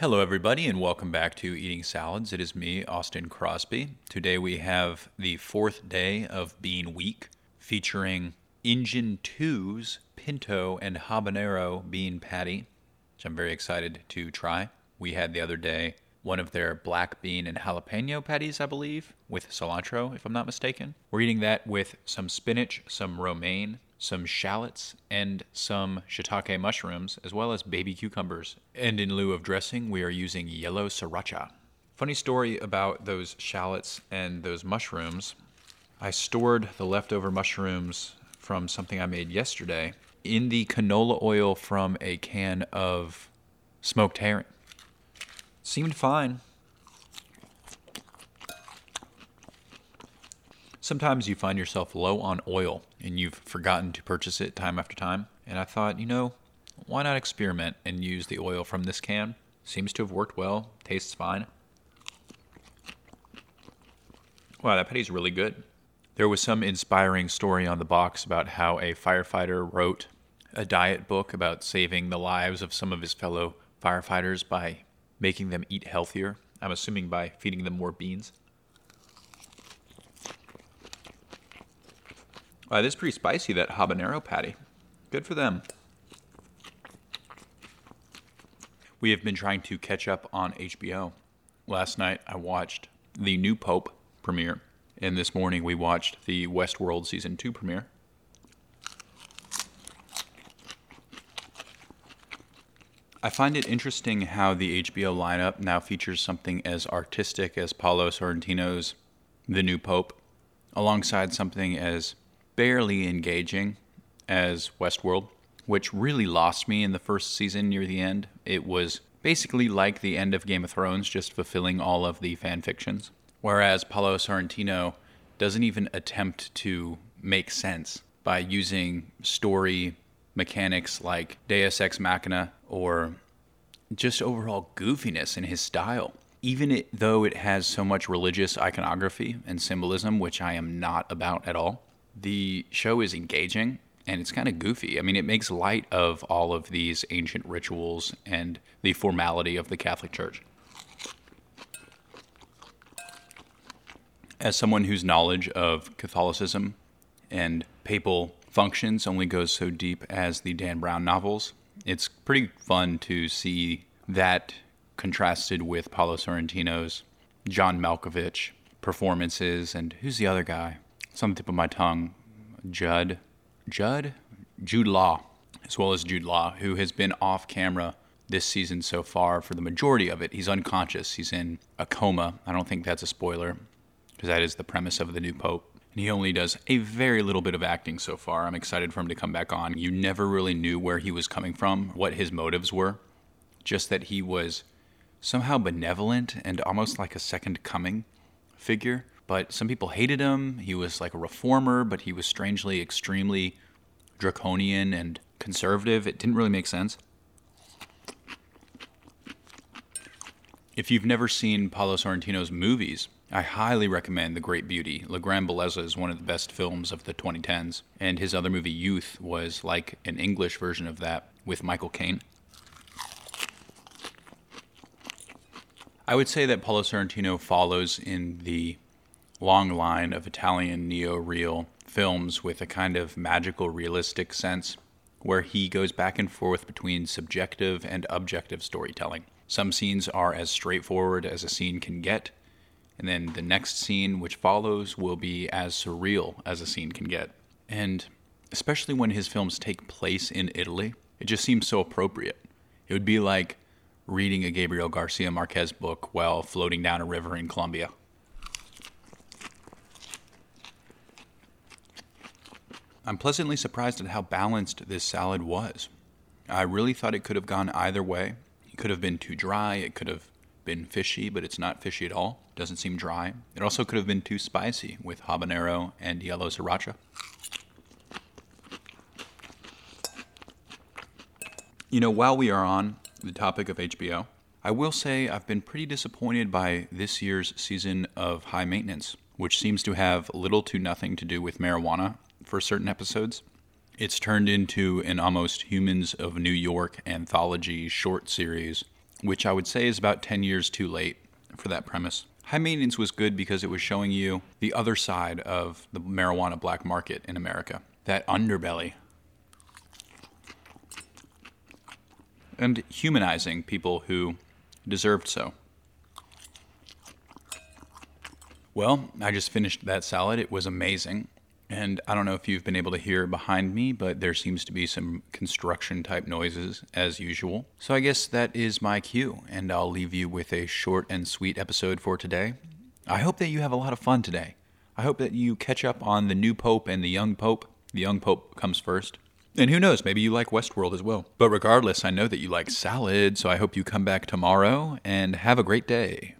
Hello, everybody, and welcome back to Eating Salads. It is me, Austin Crosby. Today we have the fourth day of Bean Week featuring Engine 2's Pinto and Habanero Bean Patty, which I'm very excited to try. We had the other day one of their black bean and jalapeno patties, I believe, with cilantro, if I'm not mistaken. We're eating that with some spinach, some romaine, some shallots, and some shiitake mushrooms, as well as baby cucumbers. And in lieu of dressing, we are using yellow sriracha. Funny story about those shallots and those mushrooms. I stored the leftover mushrooms from something I made yesterday in the canola oil from a can of smoked herring. Seemed fine. Sometimes you find yourself low on oil and you've forgotten to purchase it time after time. And I thought, you know, why not experiment and use the oil from this can? Seems to have worked well, tastes fine. Wow, that patty's really good. There was some inspiring story on the box about how a firefighter wrote a diet book about saving the lives of some of his fellow firefighters by making them eat healthier. I'm assuming by feeding them more beans. Uh, wow, this is pretty spicy, that habanero patty. Good for them. We have been trying to catch up on HBO. Last night I watched the new Pope premiere, and this morning we watched the Westworld season 2 premiere. I find it interesting how the HBO lineup now features something as artistic as Paolo Sorrentino's The New Pope, alongside something as barely engaging as Westworld, which really lost me in the first season near the end. It was basically like the end of Game of Thrones, just fulfilling all of the fan fictions. Whereas Paolo Sorrentino doesn't even attempt to make sense by using story mechanics like Deus Ex Machina or just overall goofiness in his style. Even it, though it has so much religious iconography and symbolism, which I am not about at all, the show is engaging and it's kind of goofy. I mean, it makes light of all of these ancient rituals and the formality of the Catholic Church. As someone whose knowledge of Catholicism and papal functions only goes so deep as the Dan Brown novels, it's pretty fun to see that contrasted with Paolo Sorrentino's John Malkovich performances and who's the other guy? It's on the tip of my tongue. Judd, Judd, Jude Law, as well as Jude Law, who has been off camera this season so far for the majority of it. He's unconscious. He's in a coma. I don't think that's a spoiler because that is the premise of the new Pope and he only does a very little bit of acting so far. I'm excited for him to come back on. You never really knew where he was coming from, what his motives were, just that he was somehow benevolent and almost like a second coming figure. But some people hated him. He was like a reformer, but he was strangely extremely draconian and conservative. It didn't really make sense. If you've never seen Paolo Sorrentino's movies, I highly recommend The Great Beauty. La Grande Bellezza is one of the best films of the 2010s, and his other movie, Youth, was like an English version of that with Michael Caine. I would say that Paolo Sorrentino follows in the long line of Italian neo-real films with a kind of magical realistic sense where he goes back and forth between subjective and objective storytelling. Some scenes are as straightforward as a scene can get, and then the next scene, which follows, will be as surreal as a scene can get. And especially when his films take place in Italy, it just seems so appropriate. It would be like reading a Gabriel Garcia Marquez book while floating down a river in Colombia. I'm pleasantly surprised at how balanced this salad was. I really thought it could have gone either way. It could have been too dry, it could have been fishy, but it's not fishy at all. It Doesn't seem dry. It also could have been too spicy with habanero and yellow sriracha. You know, while we are on the topic of HBO, I will say I've been pretty disappointed by this year's season of High Maintenance, which seems to have little to nothing to do with marijuana for certain episodes. It's turned into an almost Humans of New York anthology short series which I would say is about 10 years too late for that premise. High maintenance was good because it was showing you the other side of the marijuana black market in America, that underbelly. And humanizing people who deserved so. Well, I just finished that salad. It was amazing. And I don't know if you've been able to hear behind me, but there seems to be some construction type noises as usual. So I guess that is my cue, and I'll leave you with a short and sweet episode for today. I hope that you have a lot of fun today. I hope that you catch up on the new Pope and the young Pope. The young Pope comes first. And who knows, maybe you like Westworld as well. But regardless, I know that you like salad, so I hope you come back tomorrow and have a great day.